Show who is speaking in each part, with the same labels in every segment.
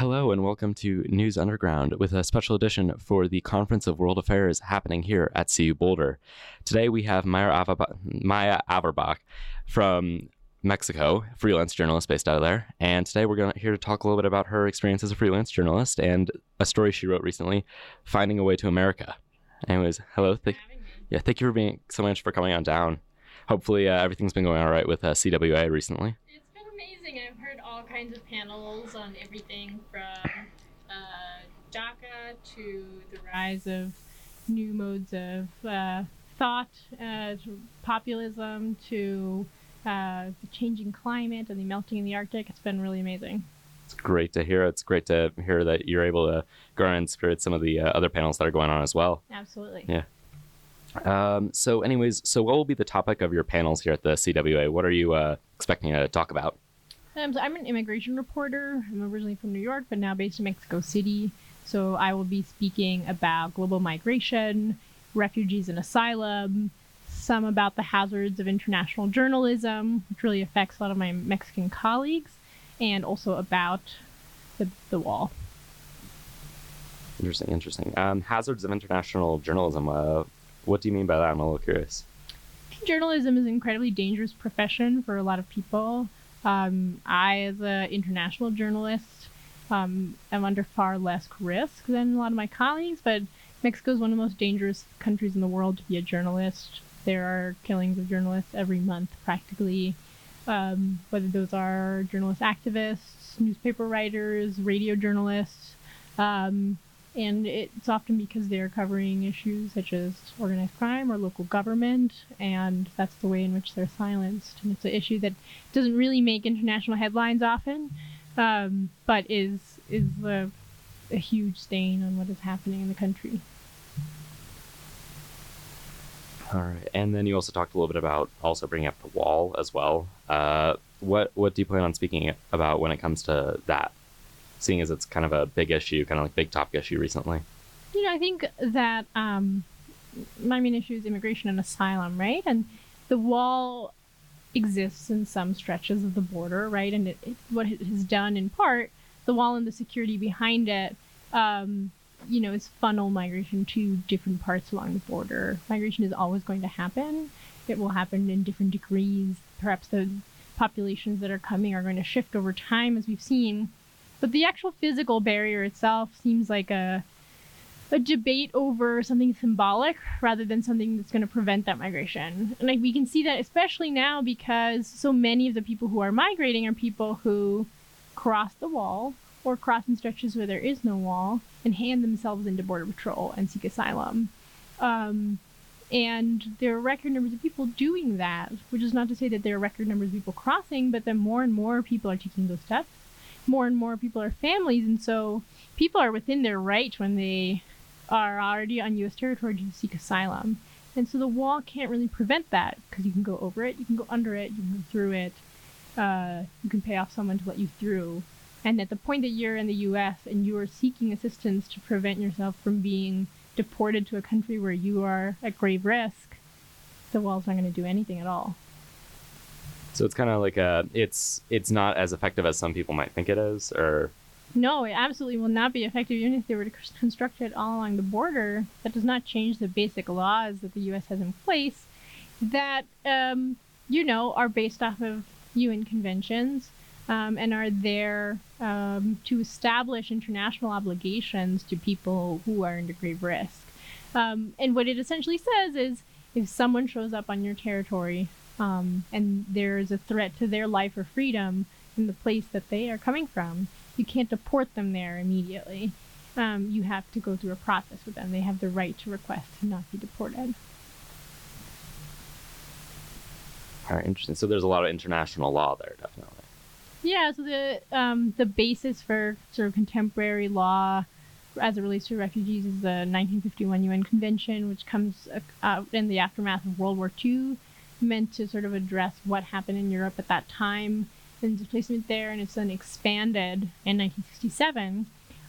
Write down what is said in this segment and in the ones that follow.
Speaker 1: Hello and welcome to News Underground with a special edition for the Conference of World Affairs happening here at CU Boulder. Today we have Maya, Averbuch from Mexico, freelance journalist based out of there. And today we're going to here to talk a little bit about her experience as a freelance journalist and a story she wrote recently, Finding a Way to America. Anyways, hello. Th- yeah, thank you for being so much for coming on down. Hopefully uh, everything's been going all right with uh, CWA recently.
Speaker 2: Amazing. I've heard all kinds of panels on everything from uh, DACA to the rise of new modes of uh, thought, uh, to populism, to uh, the changing climate and the melting in the Arctic. It's been really amazing.
Speaker 1: It's great to hear. It's great to hear that you're able to garner and spirit some of the uh, other panels that are going on as well.
Speaker 2: Absolutely.
Speaker 1: Yeah. Um, so, anyways, so what will be the topic of your panels here at the CWA? What are you uh, expecting to talk about?
Speaker 2: Um, so I'm an immigration reporter. I'm originally from New York, but now based in Mexico City. So I will be speaking about global migration, refugees and asylum, some about the hazards of international journalism, which really affects a lot of my Mexican colleagues, and also about the, the wall.
Speaker 1: Interesting, interesting. Um, hazards of international journalism. Uh, what do you mean by that? I'm a little curious.
Speaker 2: Journalism is an incredibly dangerous profession for a lot of people. Um, I, as an international journalist, um, am under far less risk than a lot of my colleagues, but Mexico is one of the most dangerous countries in the world to be a journalist. There are killings of journalists every month, practically, um, whether those are journalist activists, newspaper writers, radio journalists. Um, and it's often because they're covering issues such as organized crime or local government, and that's the way in which they're silenced. And it's an issue that doesn't really make international headlines often, um, but is is a, a huge stain on what is happening in the country.
Speaker 1: All right, and then you also talked a little bit about also bringing up the wall as well. Uh, what what do you plan on speaking about when it comes to that? Seeing as it's kind of a big issue, kind of like big topic issue recently?
Speaker 2: You know, I think that um, my main issue is immigration and asylum, right? And the wall exists in some stretches of the border, right? And it, it, what it has done in part, the wall and the security behind it, um, you know, is funnel migration to different parts along the border. Migration is always going to happen. It will happen in different degrees. Perhaps the populations that are coming are going to shift over time, as we've seen but the actual physical barrier itself seems like a a debate over something symbolic rather than something that's going to prevent that migration. And like we can see that especially now because so many of the people who are migrating are people who cross the wall or cross in stretches where there is no wall and hand themselves into border patrol and seek asylum. Um, and there are record numbers of people doing that, which is not to say that there are record numbers of people crossing, but that more and more people are taking those steps more and more people are families, and so people are within their right when they are already on U.S. territory to seek asylum. And so the wall can't really prevent that because you can go over it, you can go under it, you can go through it, uh, you can pay off someone to let you through. And at the point that you're in the U.S. and you are seeking assistance to prevent yourself from being deported to a country where you are at grave risk, the wall's not going to do anything at all.
Speaker 1: So it's kind of like a it's it's not as effective as some people might think it is, or
Speaker 2: no, it absolutely will not be effective even if they were to construct it all along the border. That does not change the basic laws that the U.S. has in place that um, you know are based off of UN conventions um, and are there um, to establish international obligations to people who are under grave risk. Um, and what it essentially says is if someone shows up on your territory um, and there's a threat to their life or freedom in the place that they are coming from, you can't deport them there immediately. Um, you have to go through a process with them. They have the right to request to not be deported.
Speaker 1: All right, interesting. So there's a lot of international law there, definitely.
Speaker 2: Yeah. So the um, the basis for sort of contemporary law as it relates to refugees is the 1951 UN Convention, which comes uh, out in the aftermath of World War II meant to sort of address what happened in Europe at that time and displacement there, and it's then expanded in 1967.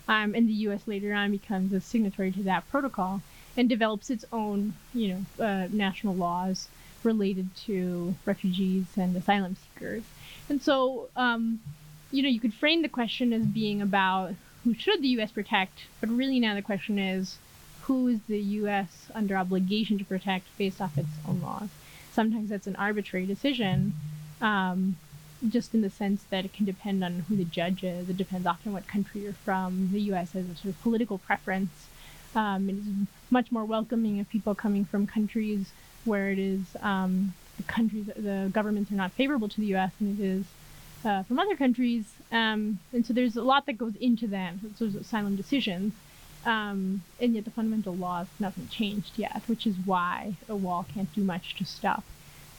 Speaker 2: Um, and the U.S. later on becomes a signatory to that protocol and develops its own, you know, uh, national laws related to refugees and asylum seekers. And so, um, you know, you could frame the question as being about who should the U.S. protect, but really now the question is who is the U.S. under obligation to protect based off its own laws. Sometimes that's an arbitrary decision, um, just in the sense that it can depend on who the judge is. It depends often what country you're from. The U.S. has a sort of political preference. Um, it is much more welcoming of people coming from countries where it is um, the countries, the governments are not favorable to the U.S. than it is uh, from other countries. Um, and so there's a lot that goes into that, those asylum decisions. Um, and yet the fundamental laws haven't changed yet, which is why a wall can't do much to stop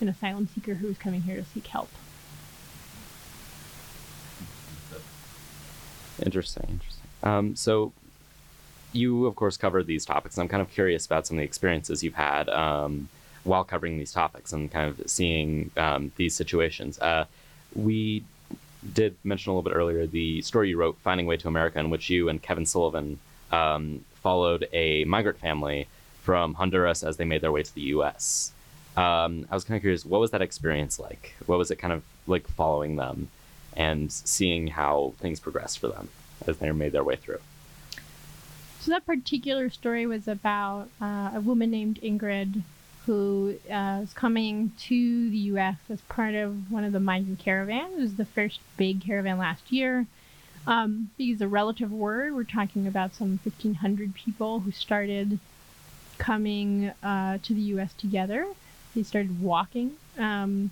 Speaker 2: an asylum seeker who is coming here to seek help.
Speaker 1: Interesting, interesting. Um, so you, of course, covered these topics. I'm kind of curious about some of the experiences you've had um, while covering these topics and kind of seeing um, these situations. Uh, we did mention a little bit earlier the story you wrote, Finding Way to America, in which you and Kevin Sullivan um, followed a migrant family from Honduras as they made their way to the U.S. Um, I was kind of curious, what was that experience like? What was it kind of like following them and seeing how things progressed for them as they made their way through?
Speaker 2: So that particular story was about uh, a woman named Ingrid who uh, was coming to the U.S. as part of one of the migrant caravans. It was the first big caravan last year. Um, use a relative word, we're talking about some 1,500 people who started coming uh, to the U.S. together. They started walking. Um,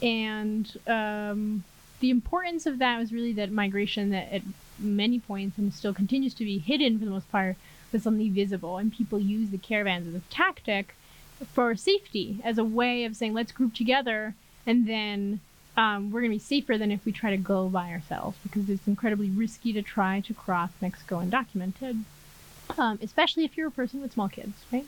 Speaker 2: and um, the importance of that was really that migration that at many points and still continues to be hidden for the most part was suddenly visible. And people use the caravans as a tactic for safety as a way of saying let's group together and then um, we're going to be safer than if we try to go by ourselves because it's incredibly risky to try to cross Mexico undocumented, um, especially if you're a person with small kids, right?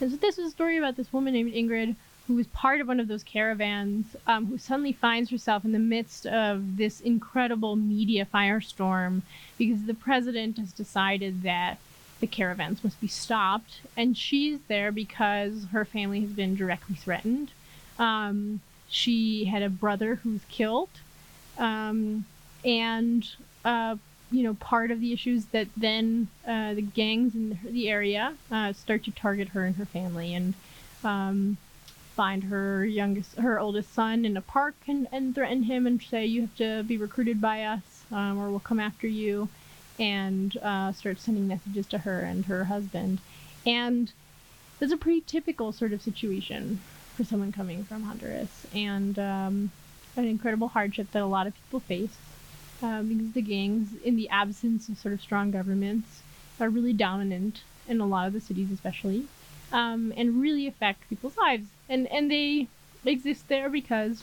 Speaker 2: And so this is a story about this woman named Ingrid who was part of one of those caravans um, who suddenly finds herself in the midst of this incredible media firestorm because the president has decided that the caravans must be stopped. And she's there because her family has been directly threatened. Um, she had a brother who was killed. Um, and, uh, you know, part of the issues that then uh, the gangs in the area uh, start to target her and her family and um, find her youngest, her oldest son in a park and, and threaten him and say, you have to be recruited by us um, or we'll come after you and uh, starts sending messages to her and her husband. And it's a pretty typical sort of situation for someone coming from Honduras, and um, an incredible hardship that a lot of people face um, because the gangs, in the absence of sort of strong governments, are really dominant in a lot of the cities, especially, um, and really affect people's lives. And and they exist there because,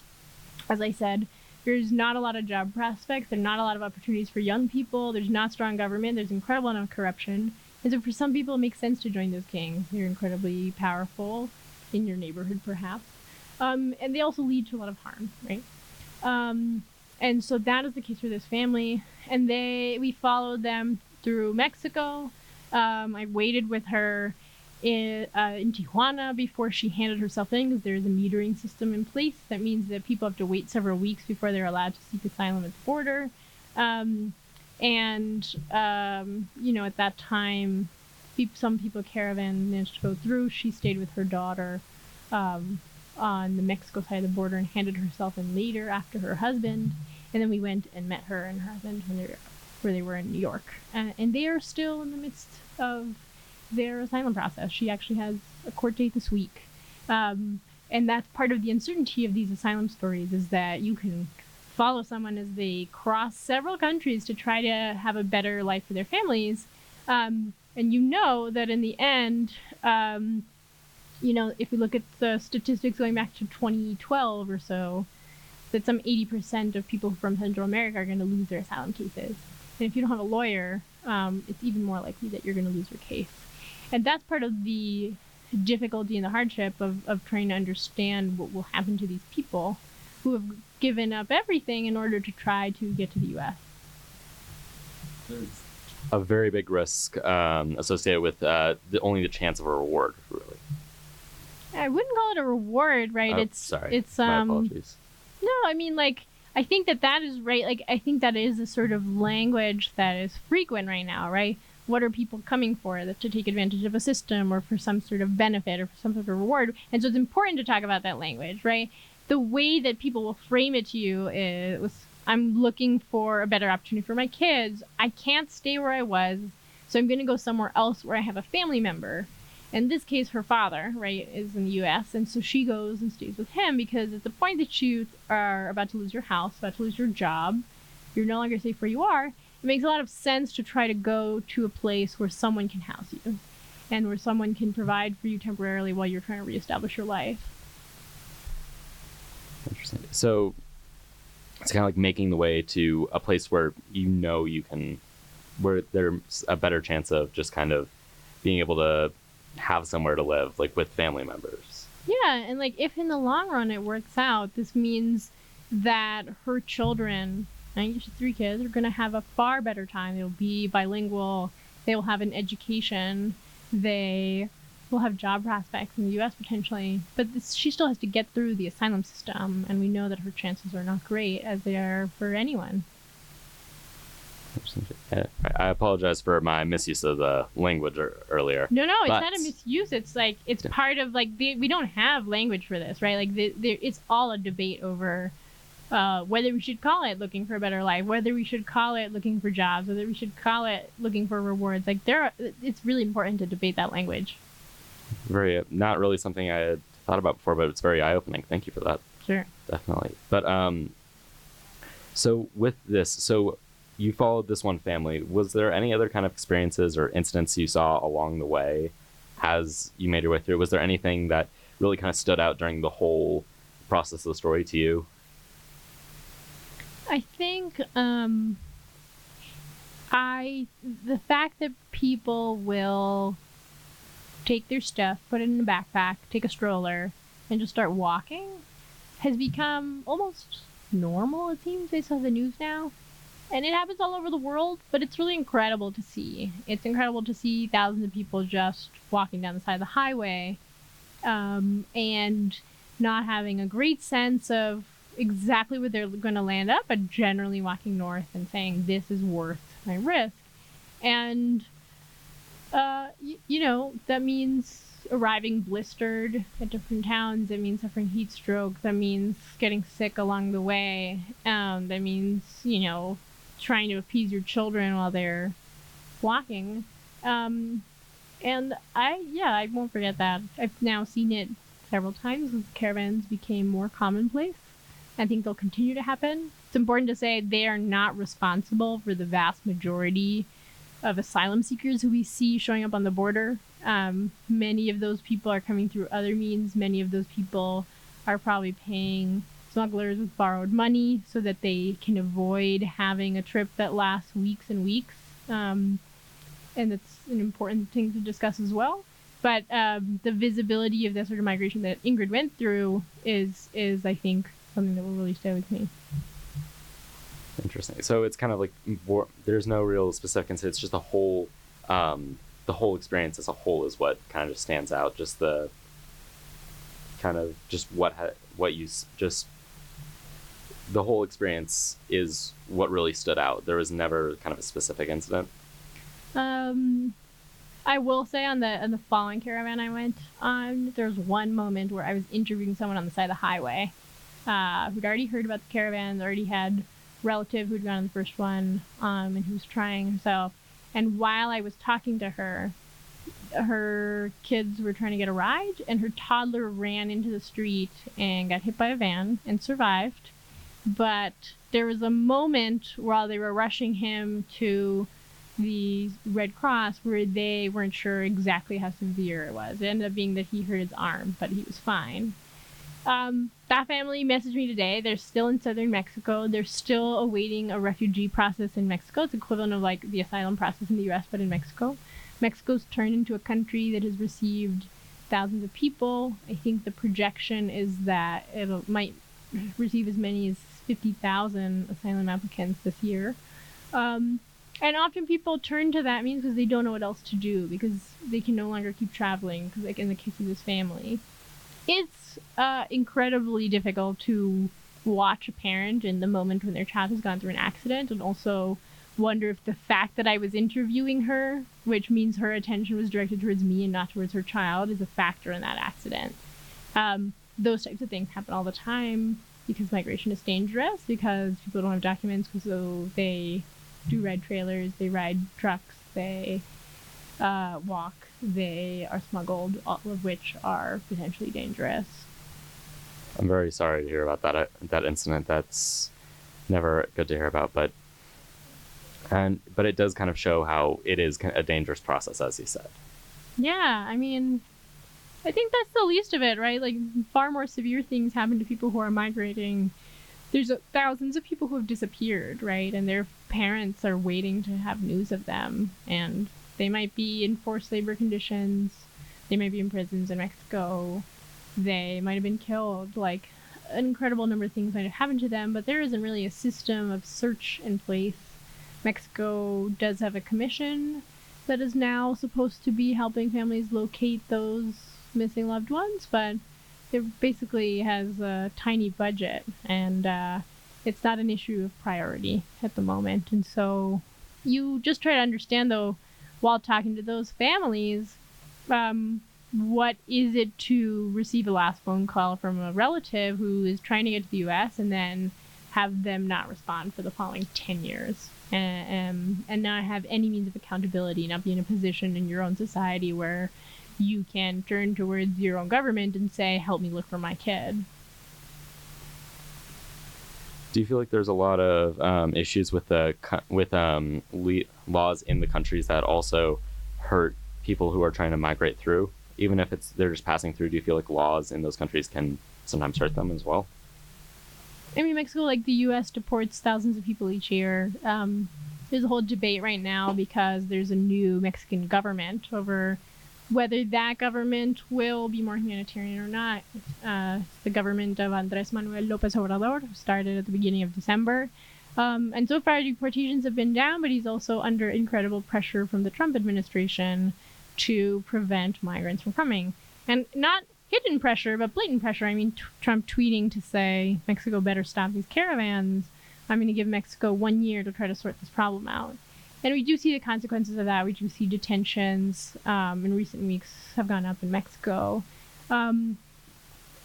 Speaker 2: as I said, there's not a lot of job prospects. There's not a lot of opportunities for young people. There's not strong government. There's incredible amount of corruption. And so for some people, it makes sense to join those gangs. They're incredibly powerful in your neighborhood, perhaps. Um, and they also lead to a lot of harm, right? Um, and so that is the case for this family. And they, we followed them through Mexico. Um, I waited with her in, uh, in Tijuana before she handed herself in because there is a metering system in place. That means that people have to wait several weeks before they're allowed to seek asylum at the border. Um, and, um, you know, at that time, some people caravan managed to go through. She stayed with her daughter um, on the Mexico side of the border and handed herself in later after her husband. And then we went and met her and her husband when they where they were in New York. Uh, and they are still in the midst of their asylum process. She actually has a court date this week. Um, and that's part of the uncertainty of these asylum stories is that you can follow someone as they cross several countries to try to have a better life for their families. Um, and you know that in the end, um, you know, if we look at the statistics going back to 2012 or so, that some 80% of people from Central America are going to lose their asylum cases. And if you don't have a lawyer, um, it's even more likely that you're going to lose your case and that's part of the difficulty and the hardship of, of trying to understand what will happen to these people who have given up everything in order to try to get to the U.S.
Speaker 1: a very big risk um, associated with uh, the, only the chance of a reward, really.
Speaker 2: I wouldn't call it a reward, right?
Speaker 1: Oh,
Speaker 2: it's
Speaker 1: sorry.
Speaker 2: It's
Speaker 1: um.
Speaker 2: My apologies. No, I mean like I think that that is right. Like, I think that is a sort of language that is frequent right now, right? What are people coming for? That to take advantage of a system or for some sort of benefit or for some sort of reward. And so it's important to talk about that language, right? The way that people will frame it to you is I'm looking for a better opportunity for my kids. I can't stay where I was, so I'm going to go somewhere else where I have a family member. In this case, her father, right, is in the U.S., and so she goes and stays with him because at the point that you are about to lose your house, about to lose your job, you're no longer safe where you are. It makes a lot of sense to try to go to a place where someone can house you, and where someone can provide for you temporarily while you're trying to reestablish your life.
Speaker 1: Interesting. So it's kind of like making the way to a place where you know you can where there's a better chance of just kind of being able to have somewhere to live like with family members.
Speaker 2: Yeah and like if in the long run it works out this means that her children I think three kids are going to have a far better time. They'll be bilingual they will have an education they will have job prospects in the U.S. potentially, but this, she still has to get through the asylum system, and we know that her chances are not great as they are for anyone.
Speaker 1: I apologize for my misuse of the language earlier.
Speaker 2: No, no, it's but... not a misuse. It's like it's part of like the, we don't have language for this, right? Like the, the, it's all a debate over uh, whether we should call it looking for a better life, whether we should call it looking for jobs, whether we should call it looking for rewards. Like there, are, it's really important to debate that language
Speaker 1: very not really something I had thought about before, but it's very eye opening. Thank you for that.
Speaker 2: Sure.
Speaker 1: Definitely. But um, so with this, so you followed this one family. Was there any other kind of experiences or incidents you saw along the way as you made your way through? Was there anything that really kind of stood out during the whole process of the story to you?
Speaker 2: I think um, I the fact that people will take their stuff, put it in a backpack, take a stroller, and just start walking has become almost normal, it seems, based on the news now. And it happens all over the world, but it's really incredible to see. It's incredible to see thousands of people just walking down the side of the highway um, and not having a great sense of exactly where they're going to land up, but generally walking north and saying, This is worth my risk. And uh, you know, that means arriving blistered at different towns. It means suffering heat stroke. That means getting sick along the way. Um, that means, you know, trying to appease your children while they're walking. Um, and I, yeah, I won't forget that. I've now seen it several times as caravans became more commonplace. I think they'll continue to happen. It's important to say they are not responsible for the vast majority of asylum seekers who we see showing up on the border. Um, many of those people are coming through other means. Many of those people are probably paying smugglers with borrowed money so that they can avoid having a trip that lasts weeks and weeks. Um, and that's an important thing to discuss as well. But um, the visibility of the sort of migration that Ingrid went through is, is I think, something that will really stay with me.
Speaker 1: Interesting. So it's kind of like there's no real specific. It's just the whole, um, the whole experience as a whole is what kind of just stands out. Just the kind of just what ha- what you just the whole experience is what really stood out. There was never kind of a specific incident.
Speaker 2: Um, I will say on the on the following caravan I went on, there was one moment where I was interviewing someone on the side of the highway, uh, who'd already heard about the caravan, already had relative who'd gone on the first one, um, and who was trying herself. And while I was talking to her, her kids were trying to get a ride, and her toddler ran into the street and got hit by a van and survived. But there was a moment while they were rushing him to the Red Cross where they weren't sure exactly how severe it was. It ended up being that he hurt his arm, but he was fine. Um, that family messaged me today. They're still in southern Mexico. They're still awaiting a refugee process in Mexico. It's equivalent of like the asylum process in the U.S., but in Mexico. Mexico's turned into a country that has received thousands of people. I think the projection is that it might receive as many as 50,000 asylum applicants this year. Um, and often people turn to that means because they don't know what else to do because they can no longer keep traveling. Because, like in the case of this family, it's uh, incredibly difficult to watch a parent in the moment when their child has gone through an accident and also wonder if the fact that I was interviewing her, which means her attention was directed towards me and not towards her child, is a factor in that accident. Um, those types of things happen all the time because migration is dangerous, because people don't have documents, so they do ride trailers, they ride trucks, they uh, walk, they are smuggled, all of which are potentially dangerous.
Speaker 1: I'm very sorry to hear about that uh, that incident. That's never good to hear about, but and but it does kind of show how it is a dangerous process, as you said.
Speaker 2: Yeah, I mean, I think that's the least of it, right? Like far more severe things happen to people who are migrating. There's thousands of people who have disappeared, right? And their parents are waiting to have news of them, and they might be in forced labor conditions. They might be in prisons in Mexico. They might have been killed. Like an incredible number of things might have happened to them, but there isn't really a system of search in place Mexico does have a commission that is now supposed to be helping families locate those missing loved ones, but it basically has a tiny budget and uh, it's not an issue of priority at the moment. And so you just try to understand, though, while talking to those families, um, what is it to receive a last phone call from a relative who is trying to get to the US and then have them not respond for the following 10 years? and, and not have any means of accountability, not be in a position in your own society where you can turn towards your own government and say, "Help me look for my kid."
Speaker 1: Do you feel like there's a lot of um, issues with the with um, le- laws in the countries that also hurt people who are trying to migrate through, even if it's they're just passing through? Do you feel like laws in those countries can sometimes hurt them as well?
Speaker 2: I mean, Mexico, like the U.S., deports thousands of people each year. Um, there's a whole debate right now because there's a new Mexican government over whether that government will be more humanitarian or not. Uh, the government of Andres Manuel Lopez Obrador started at the beginning of December. Um, and so far, deportations have been down, but he's also under incredible pressure from the Trump administration to prevent migrants from coming. And not hidden pressure, but blatant pressure. I mean, t- Trump tweeting to say Mexico better stop these caravans. I'm going to give Mexico one year to try to sort this problem out. And we do see the consequences of that. We do see detentions um, in recent weeks have gone up in Mexico. Um,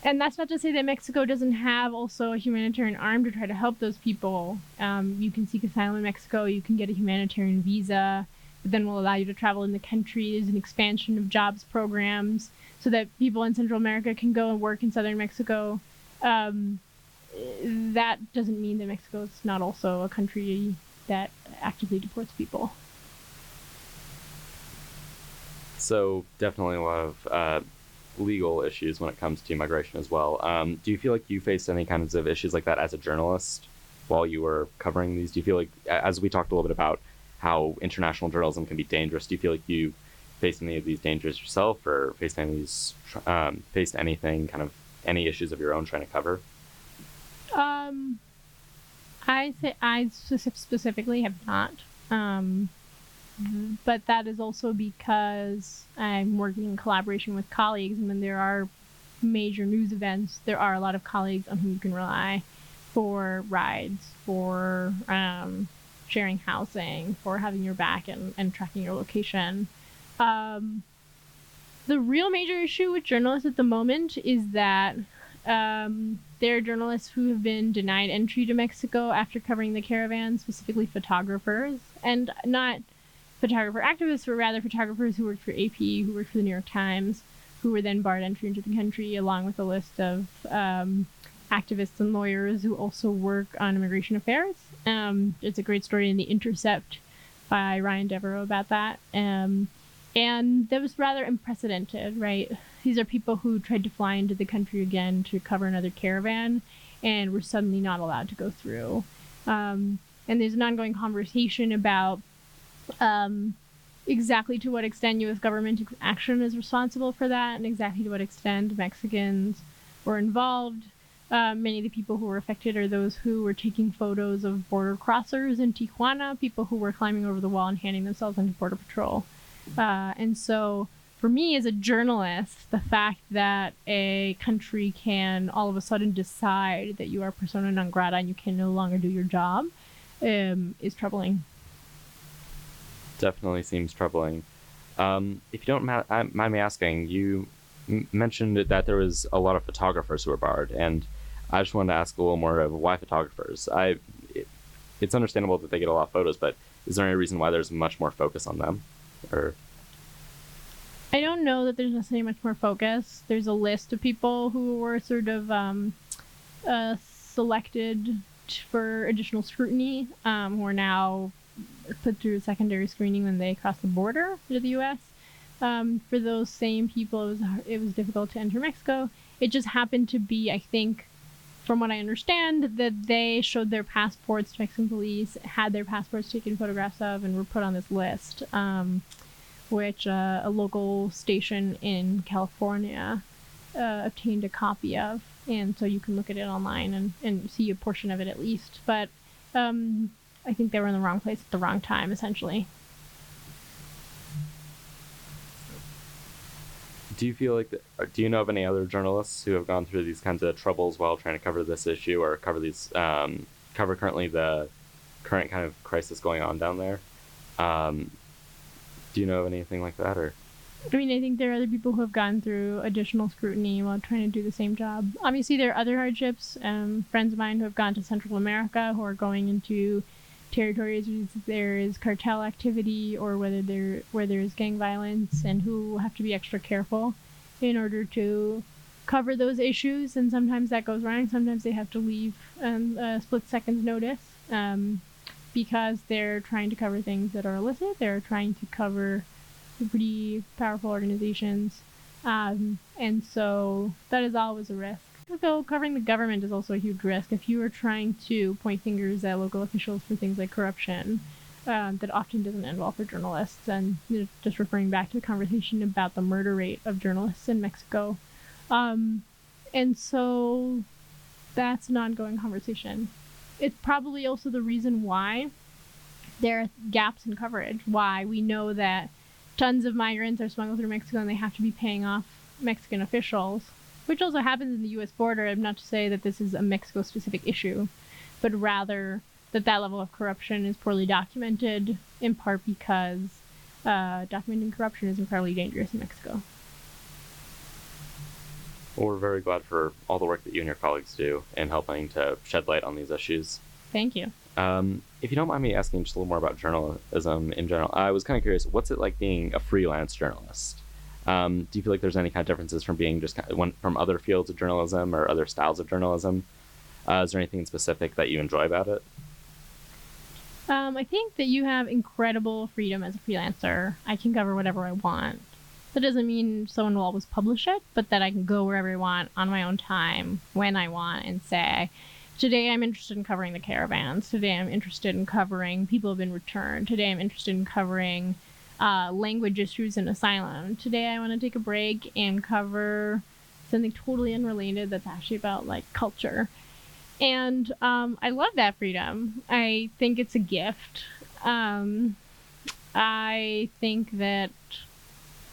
Speaker 2: and that's not to say that Mexico doesn't have also a humanitarian arm to try to help those people. Um, you can seek asylum in Mexico, you can get a humanitarian visa that then will allow you to travel in the country. There's an expansion of jobs programs so that people in Central America can go and work in southern Mexico. Um, that doesn't mean that Mexico is not also a country that actively deports people.
Speaker 1: So definitely a lot of uh, legal issues when it comes to migration as well. Um, do you feel like you faced any kinds of issues like that as a journalist while you were covering these? Do you feel like, as we talked a little bit about how international journalism can be dangerous, do you feel like you faced any of these dangers yourself, or faced any of these um, faced anything kind of any issues of your own trying to cover?
Speaker 2: Um, I say I specifically have not. Um, but that is also because I'm working in collaboration with colleagues, and when there are major news events, there are a lot of colleagues on whom you can rely for rides, for um, sharing housing, for having your back and, and tracking your location. Um, the real major issue with journalists at the moment is that um, there are journalists who have been denied entry to Mexico after covering the caravan, specifically photographers, and not photographer activists, but rather photographers who worked for AP, who worked for the New York Times, who were then barred entry into the country, along with a list of um, activists and lawyers who also work on immigration affairs. Um, it's a great story in The Intercept by Ryan Devereaux about that. Um, and that was rather unprecedented, right? These are people who tried to fly into the country again to cover another caravan and were suddenly not allowed to go through. Um, and there's an ongoing conversation about um, exactly to what extent U.S. government action is responsible for that, and exactly to what extent Mexicans were involved. Uh, many of the people who were affected are those who were taking photos of border crossers in Tijuana, people who were climbing over the wall and handing themselves into Border Patrol. Uh, and so for me as a journalist, the fact that a country can all of a sudden decide that you are persona non grata and you can no longer do your job um, is troubling.
Speaker 1: Definitely seems troubling. Um, if you don't ma- uh, mind me asking, you m- mentioned that there was a lot of photographers who were barred, and I just wanted to ask a little more of why photographers. I, it, it's understandable that they get a lot of photos, but is there any reason why there's much more focus on them, or?
Speaker 2: I don't know that there's necessarily much more focus. There's a list of people who were sort of um, uh, selected for additional scrutiny, um, who are now put through secondary screening when they cross the border to the U.S. Um, for those same people, it was it was difficult to enter Mexico. It just happened to be, I think, from what I understand, that they showed their passports to Mexican police, had their passports taken photographs of, and were put on this list. Um, which uh, a local station in California uh, obtained a copy of. And so you can look at it online and, and see a portion of it at least. But um, I think they were in the wrong place at the wrong time, essentially.
Speaker 1: Do you feel like, the, do you know of any other journalists who have gone through these kinds of troubles while trying to cover this issue or cover these, um, cover currently the current kind of crisis going on down there? Um, do you know of anything like that, or?
Speaker 2: I mean, I think there are other people who have gone through additional scrutiny while trying to do the same job. Obviously, there are other hardships. Um, friends of mine who have gone to Central America who are going into territories where there is cartel activity or whether there where there is gang violence, and who have to be extra careful in order to cover those issues. And sometimes that goes wrong. Sometimes they have to leave um, a split second's notice. Um, because they're trying to cover things that are illicit. They're trying to cover pretty powerful organizations. Um, and so that is always a risk. Though covering the government is also a huge risk. If you are trying to point fingers at local officials for things like corruption, um, that often doesn't end well for journalists. And just referring back to the conversation about the murder rate of journalists in Mexico. Um, and so that's an ongoing conversation it's probably also the reason why there are gaps in coverage. Why we know that tons of migrants are smuggled through Mexico and they have to be paying off Mexican officials, which also happens in the U.S. border. I'm not to say that this is a Mexico-specific issue, but rather that that level of corruption is poorly documented, in part because uh, documenting corruption is incredibly dangerous in Mexico.
Speaker 1: Well, we're very glad for all the work that you and your colleagues do in helping to shed light on these issues.
Speaker 2: Thank you.
Speaker 1: Um, if you don't mind me asking just a little more about journalism in general, I was kind of curious. What's it like being a freelance journalist? Um, do you feel like there's any kind of differences from being just kind of one, from other fields of journalism or other styles of journalism? Uh, is there anything specific that you enjoy about it?
Speaker 2: Um, I think that you have incredible freedom as a freelancer. I can cover whatever I want. That doesn't mean someone will always publish it, but that I can go wherever I want on my own time when I want and say, today I'm interested in covering the caravans. Today I'm interested in covering people who've been returned. Today I'm interested in covering uh, language issues in asylum. Today I want to take a break and cover something totally unrelated that's actually about like culture. And um, I love that freedom. I think it's a gift. Um, I think that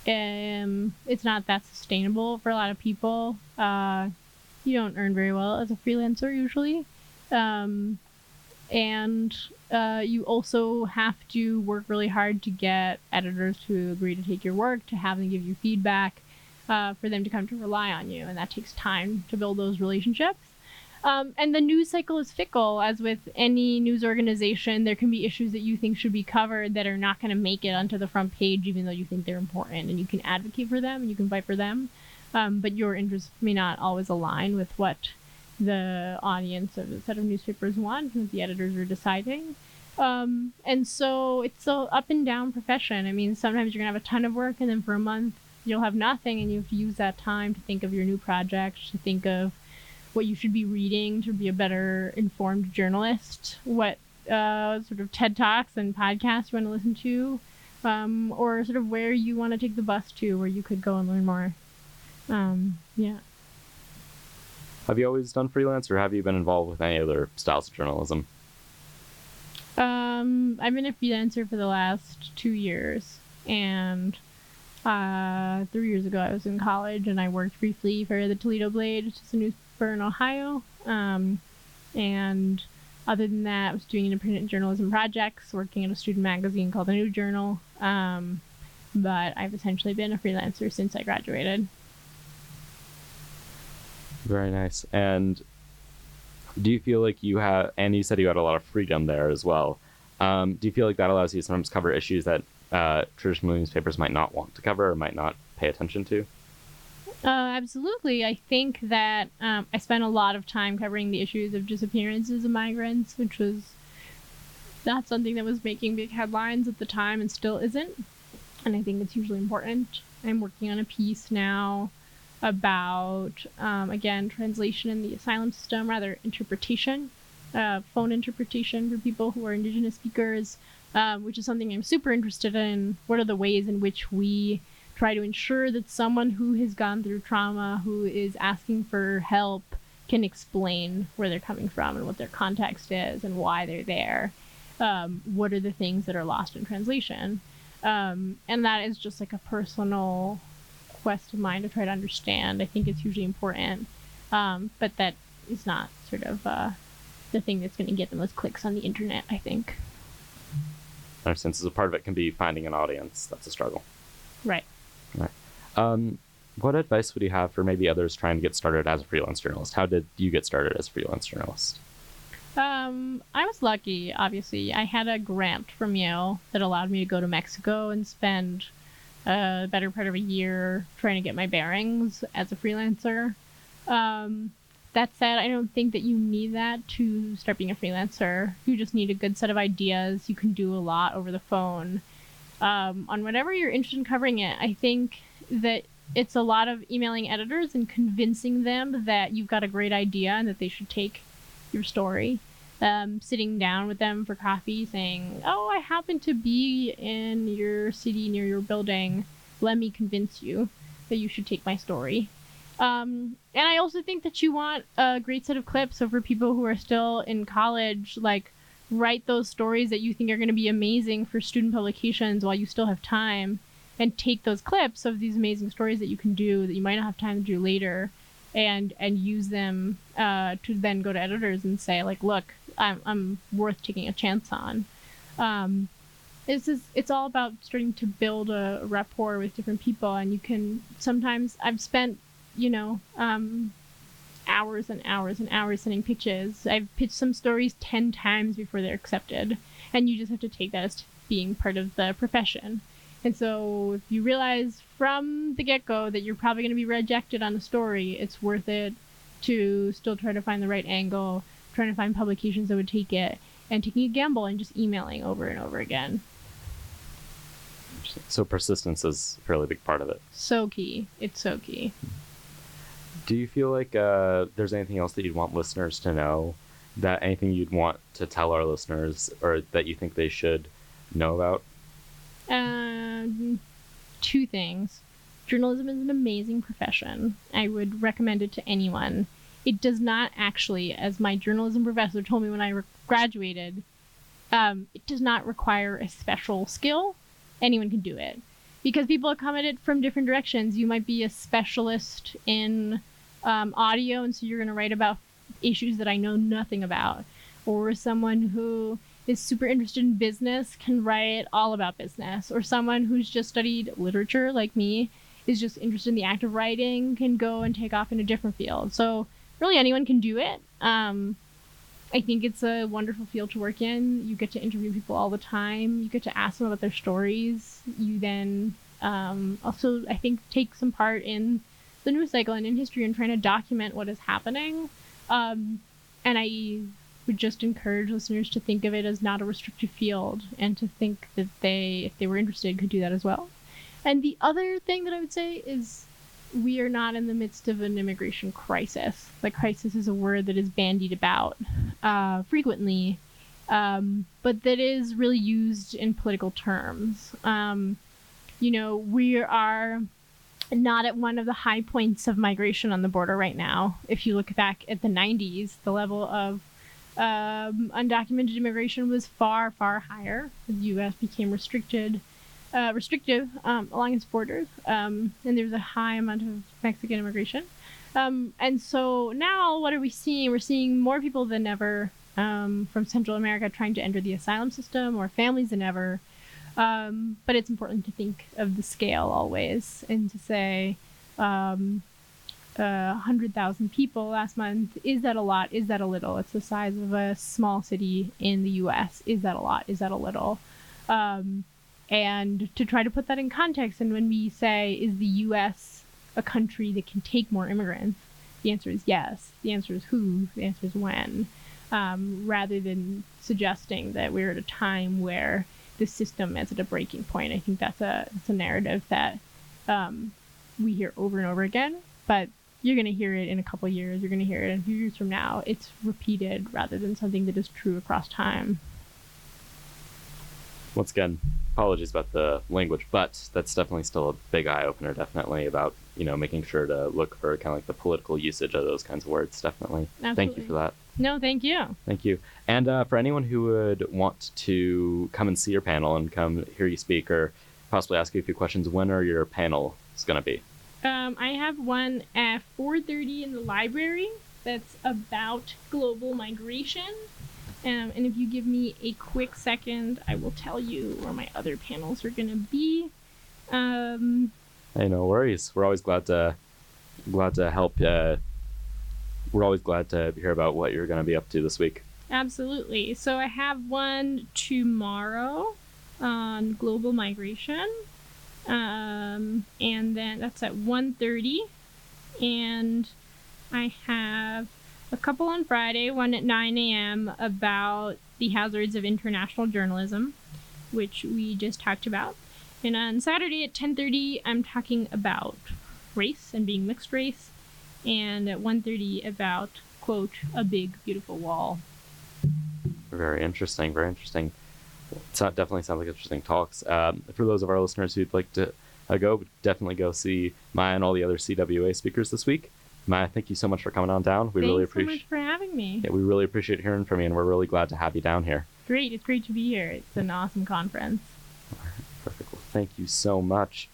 Speaker 2: um, it's not that sustainable for a lot of people. Uh, you don't earn very well as a freelancer usually. Um, and uh, you also have to work really hard to get editors to agree to take your work, to have them give you feedback, uh, for them to come to rely on you. And that takes time to build those relationships. Um, and the news cycle is fickle, as with any news organization. There can be issues that you think should be covered that are not going to make it onto the front page, even though you think they're important, and you can advocate for them and you can fight for them. Um, but your interests may not always align with what the audience of a set of newspapers want and what the editors are deciding. Um, and so it's a up and down profession. I mean, sometimes you're gonna have a ton of work, and then for a month you'll have nothing, and you have to use that time to think of your new project, to think of what you should be reading to be a better informed journalist, what uh, sort of TED Talks and podcasts you want to listen to, um, or sort of where you want to take the bus to, where you could go and learn more. Um, yeah.
Speaker 1: Have you always done freelance, or have you been involved with any other styles of journalism?
Speaker 2: Um, I've been a freelancer for the last two years, and Uh, three years ago, I was in college and I worked briefly for the Toledo Blade, which is a newspaper in Ohio. Um, and other than that, I was doing independent journalism projects, working at a student magazine called The New Journal. Um, but I've essentially been a freelancer since I graduated.
Speaker 1: Very nice. And do you feel like you have, and you said you had a lot of freedom there as well. Um, do you feel like that allows you to sometimes cover issues that uh, traditional newspapers might not want to cover or might not pay attention to?
Speaker 2: Uh, absolutely. I think that um, I spent a lot of time covering the issues of disappearances of migrants, which was not something that was making big headlines at the time and still isn't. And I think it's hugely important. I'm working on a piece now about, um, again, translation in the asylum system, rather interpretation, uh, phone interpretation for people who are Indigenous speakers, um, which is something I'm super interested in. What are the ways in which we try to ensure that someone who has gone through trauma, who is asking for help, can explain where they're coming from and what their context is and why they're there. Um, what are the things that are lost in translation? Um, and that is just like a personal quest of mine to try to understand. I think it's hugely important, um, but that is not sort of uh, the thing that's going to get the most clicks on the internet. I think.
Speaker 1: I understand. a part of it can be finding an audience. That's a struggle.
Speaker 2: Right.
Speaker 1: Right. Um, what advice would you have for maybe others trying to get started as a freelance journalist? How did you get started as a freelance journalist?
Speaker 2: Um, I was lucky, obviously. I had a grant from Yale that allowed me to go to Mexico and spend a better part of a year trying to get my bearings as a freelancer. Um, that said, I don't think that you need that to start being a freelancer. You just need a good set of ideas. You can do a lot over the phone. Um, on whatever you're interested in covering it, I think that it's a lot of emailing editors and convincing them that you've got a great idea and that they should take your story. Um, sitting down with them for coffee, saying, "Oh, I happen to be in your city near your building. Let me convince you that you should take my story." Um, and I also think that you want a great set of clips. So for people who are still in college, like write those stories that you think are going to be amazing for student publications while you still have time, and take those clips of these amazing stories that you can do that you might not have time to do later, and and use them uh, to then go to editors and say like, look, I'm I'm worth taking a chance on. Um, it's just, it's all about starting to build a rapport with different people, and you can sometimes I've spent you know, um, hours and hours and hours sending pitches. I've pitched some stories 10 times before they're accepted. And you just have to take that as being part of the profession. And so if you realize from the get go that you're probably going to be rejected on a story, it's worth it to still try to find the right angle, trying to find publications that would take it, and taking a gamble and just emailing over and over again.
Speaker 1: So persistence is a fairly big part of it.
Speaker 2: So key. It's so key. Hmm.
Speaker 1: Do you feel like uh, there's anything else that you'd want listeners to know? That anything you'd want to tell our listeners, or that you think they should know about?
Speaker 2: Um, two things. Journalism is an amazing profession. I would recommend it to anyone. It does not actually, as my journalism professor told me when I re- graduated, um, it does not require a special skill. Anyone can do it because people come at it from different directions. You might be a specialist in um, audio, and so you're going to write about issues that I know nothing about. Or someone who is super interested in business can write all about business. Or someone who's just studied literature, like me, is just interested in the act of writing, can go and take off in a different field. So, really, anyone can do it. Um, I think it's a wonderful field to work in. You get to interview people all the time. You get to ask them about their stories. You then um, also, I think, take some part in the news cycle and in history and trying to document what is happening. Um, and I would just encourage listeners to think of it as not a restricted field and to think that they, if they were interested, could do that as well. And the other thing that I would say is we are not in the midst of an immigration crisis. Like, crisis is a word that is bandied about uh, frequently, um, but that is really used in political terms. Um, you know, we are not at one of the high points of migration on the border right now. If you look back at the 90s, the level of um, undocumented immigration was far, far higher. The U.S. became restricted. uh, restrictive um, along its borders, um, and was a high amount of Mexican immigration. Um, and so now, what are we seeing? We're seeing more people than ever um, from Central America trying to enter the asylum system, or families than ever. Um, but it's important to think of the scale always, and to say, um, uh, 100,000 people last month. Is that a lot? Is that a little? It's the size of a small city in the US. Is that a lot? Is that a little? Um, and to try to put that in context, and when we say, is the US a country that can take more immigrants? The answer is yes. The answer is who. The answer is when. Um, rather than suggesting that we're at a time where the system is at a breaking point. I think that's a, that's a narrative that um, we hear over and over again, but you're going to hear it in a couple years. You're going to hear it in a few years from now. It's repeated rather than something that is true across time.
Speaker 1: Once again, apologies about the language, but that's definitely still a big eye opener. Definitely about you know making sure to look for kind of like the political usage of those kinds of words. Definitely.
Speaker 2: Absolutely.
Speaker 1: Thank you for that.
Speaker 2: No, thank you.
Speaker 1: Thank you. And uh, for anyone who would want to come and see your panel and come hear you speak or possibly ask you a few questions, when are your panels going to be?
Speaker 2: Um, I have one at 4:30 in the library. That's about global migration. Um, and if you give me a quick second, I will tell you where my other panels are going to be. Um,
Speaker 1: hey, no worries. We're always glad to glad to help. Uh, we're always glad to hear about what you're going to be up to this week.
Speaker 2: Absolutely. So I have one tomorrow on global migration. Um, and then that's at 1.30 and i have a couple on friday one at 9 a.m about the hazards of international journalism which we just talked about and on saturday at 10.30 i'm talking about race and being mixed race and at 1.30 about quote a big beautiful wall
Speaker 1: very interesting very interesting it definitely sounds like interesting talks. Um, for those of our listeners who'd like to uh, go, definitely go see Maya and all the other CWA speakers this week. Maya, thank you so much for coming on down.
Speaker 2: We
Speaker 1: Thanks really
Speaker 2: appreciate so much for having me.
Speaker 1: Yeah, we really appreciate hearing from you, and we're really glad to have you down here.
Speaker 2: Great, it's great to be here. It's an awesome conference.
Speaker 1: Right, perfect. Well, thank you so much.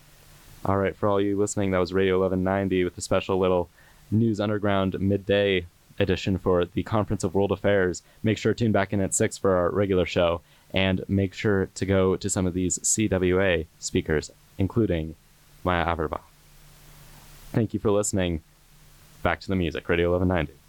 Speaker 1: All right, for all you listening, that was Radio 1190 with a special little News Underground midday edition for the Conference of World Affairs. Make sure to tune back in at 6 for our regular show and make sure to go to some of these CWA speakers, including Maya Averbuch. Thank you for listening. Back to the music, Radio 1190.